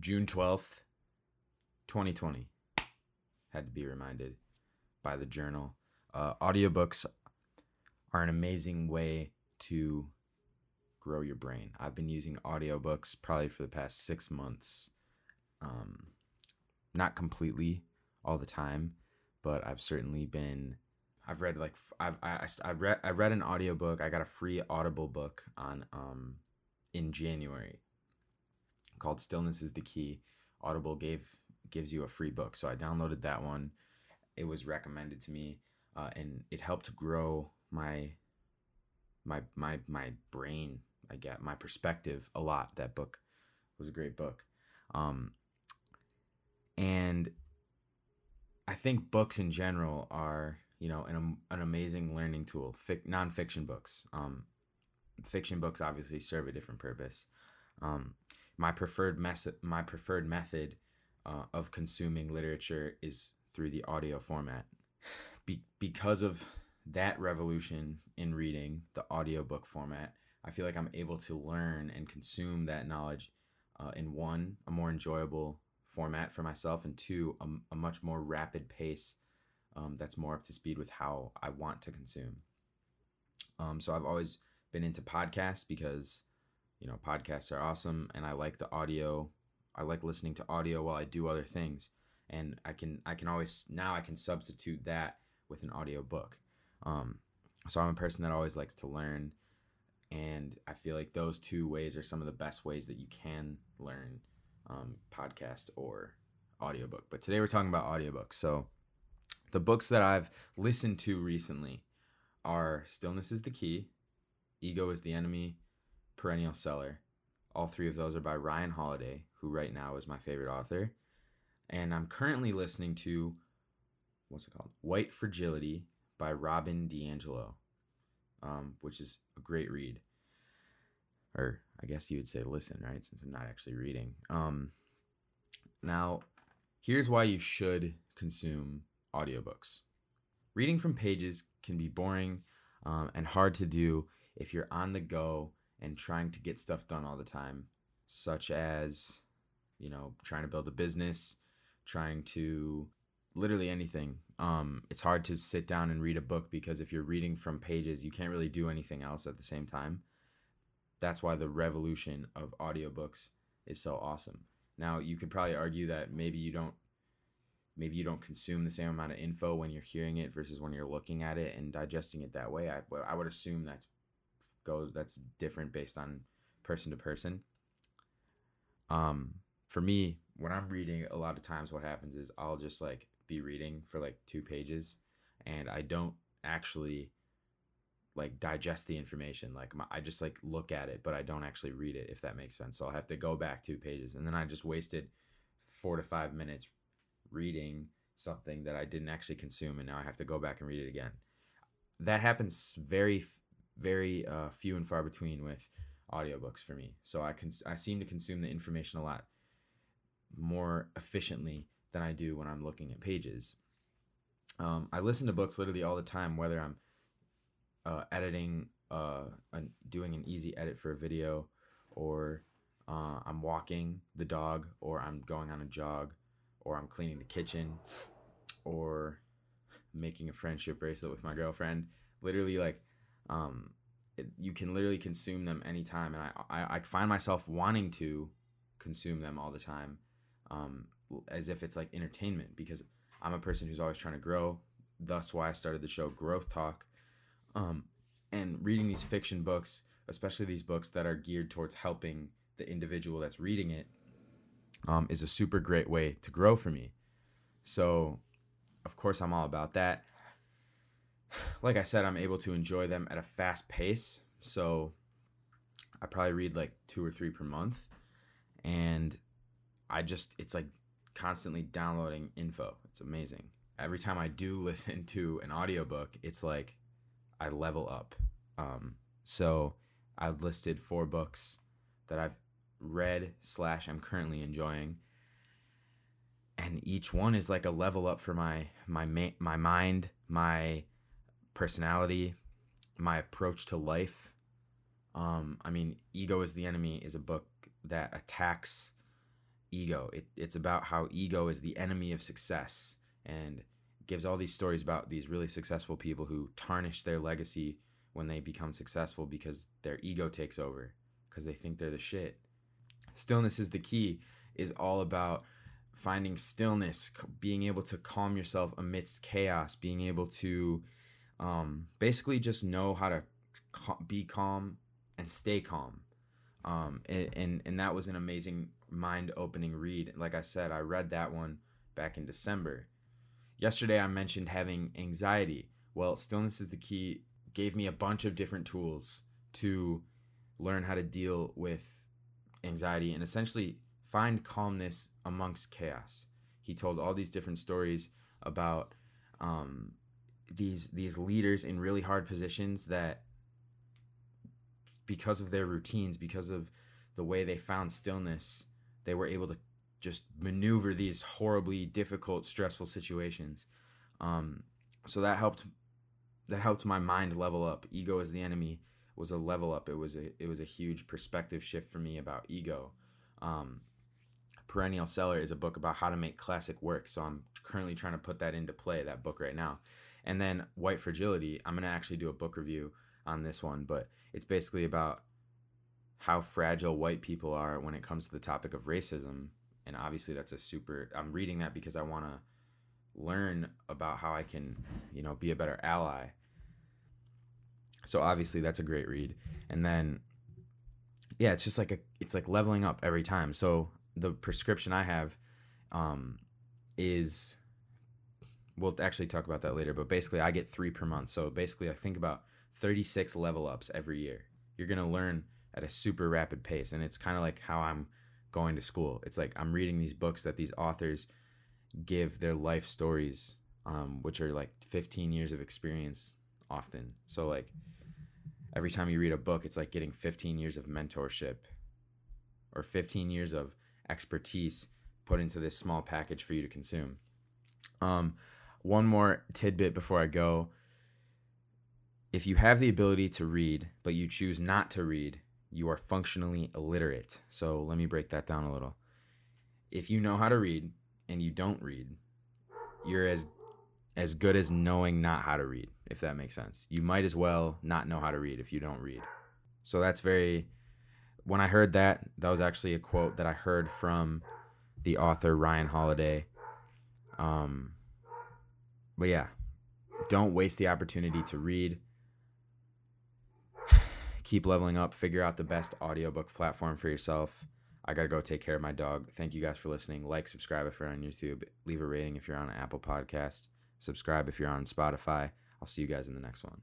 June 12th, 2020. Had to be reminded by the journal. Uh, audiobooks are an amazing way to grow your brain. I've been using audiobooks probably for the past six months. Um, not completely all the time, but I've certainly been. I've read like I've I, I read I read an audiobook. I got a free Audible book on um in January called Stillness is the Key. Audible gave gives you a free book, so I downloaded that one. It was recommended to me, uh, and it helped grow my my my my brain. I get my perspective a lot. That book was a great book, um, and I think books in general are you know an an amazing learning tool. Fic- nonfiction books, um, fiction books obviously serve a different purpose. Um, my preferred method my preferred method uh, of consuming literature is through the audio format. Be- because of that revolution in reading, the audiobook format, I feel like I'm able to learn and consume that knowledge uh, in one, a more enjoyable format for myself, and two, a, a much more rapid pace um, that's more up to speed with how I want to consume. Um, so I've always been into podcasts because you know podcasts are awesome and i like the audio i like listening to audio while i do other things. And i can i can always now i can substitute that with an audio book. Um, so i'm a person that always likes to learn and i feel like those two ways are some of the best ways that you can learn um, podcast or audiobook. But today we're talking about audiobooks. So the books that i've listened to recently are stillness is the key ego is the enemy perennial seller. All three of those are by Ryan Holiday, who right now is my favorite author. And I'm currently listening to what's it called? White Fragility by Robin DiAngelo, um, which is a great read. Or I guess you would say listen, right? Since I'm not actually reading. Um, now, here's why you should consume audiobooks. Reading from pages can be boring um, and hard to do if you're on the go and trying to get stuff done all the time, such as, you know, trying to build a business, trying to literally anything. Um, it's hard to sit down and read a book because if you're reading from pages, you can't really do anything else at the same time. That's why the revolution of audiobooks is so awesome. Now, you could probably argue that maybe you don't maybe you don't consume the same amount of info when you're hearing it versus when you're looking at it and digesting it that way. I, I would assume that's goes that's different based on person to person. Um, for me, when I'm reading, a lot of times what happens is I'll just like be reading for like two pages, and I don't actually like digest the information. Like my, I just like look at it, but I don't actually read it. If that makes sense, so I'll have to go back two pages, and then I just wasted four to five minutes reading something that I didn't actually consume, and now I have to go back and read it again. That happens very very uh, few and far between with audiobooks for me. So I can I seem to consume the information a lot more efficiently than I do when I'm looking at pages. Um, I listen to books literally all the time, whether I'm uh, editing, uh, doing an easy edit for a video, or uh, I'm walking the dog, or I'm going on a jog, or I'm cleaning the kitchen, or making a friendship bracelet with my girlfriend. Literally, like um, it, you can literally consume them anytime, and I, I, I find myself wanting to consume them all the time, um, as if it's like entertainment because I'm a person who's always trying to grow. Thus, why I started the show Growth Talk, um, and reading these fiction books, especially these books that are geared towards helping the individual that's reading it, um, is a super great way to grow for me. So, of course, I'm all about that like I said, I'm able to enjoy them at a fast pace. So I probably read like two or three per month. And I just, it's like constantly downloading info. It's amazing. Every time I do listen to an audiobook, it's like I level up. Um, so I've listed four books that I've read slash I'm currently enjoying. And each one is like a level up for my my my mind, my personality, my approach to life. Um, I mean, Ego is the Enemy is a book that attacks ego. It, it's about how ego is the enemy of success and gives all these stories about these really successful people who tarnish their legacy when they become successful because their ego takes over because they think they're the shit. Stillness is the key is all about finding stillness, being able to calm yourself amidst chaos, being able to um, basically just know how to be calm and stay calm. Um, and, and, and that was an amazing mind opening read. Like I said, I read that one back in December. Yesterday, I mentioned having anxiety. Well, stillness is the key gave me a bunch of different tools to learn how to deal with anxiety and essentially find calmness amongst chaos. He told all these different stories about um, these these leaders in really hard positions that because of their routines, because of the way they found stillness, they were able to just maneuver these horribly difficult, stressful situations. Um, so that helped that helped my mind level up. Ego is the enemy was a level up. It was a it was a huge perspective shift for me about ego. Um, Perennial Seller is a book about how to make classic work. So I'm currently trying to put that into play, that book right now. And then White Fragility, I'm going to actually do a book review on this one, but it's basically about how fragile white people are when it comes to the topic of racism. And obviously that's a super I'm reading that because I want to learn about how I can, you know, be a better ally. So obviously that's a great read. And then yeah, it's just like a it's like leveling up every time. So the prescription I have um, is we'll actually talk about that later, but basically I get three per month. So basically I think about 36 level ups every year. You're gonna learn at a super rapid pace, and it's kind of like how I'm going to school. It's like I'm reading these books that these authors give their life stories, um, which are like 15 years of experience often. So like every time you read a book, it's like getting 15 years of mentorship or 15 years of expertise put into this small package for you to consume. Um, one more tidbit before I go. If you have the ability to read, but you choose not to read, you are functionally illiterate. So let me break that down a little. If you know how to read and you don't read, you're as as good as knowing not how to read, if that makes sense. You might as well not know how to read if you don't read. So that's very when I heard that, that was actually a quote that I heard from the author Ryan Holiday. Um, but yeah, don't waste the opportunity to read. Keep leveling up, figure out the best audiobook platform for yourself. I got to go take care of my dog. Thank you guys for listening. Like, subscribe if you're on YouTube. Leave a rating if you're on Apple Podcast. Subscribe if you're on Spotify. I'll see you guys in the next one.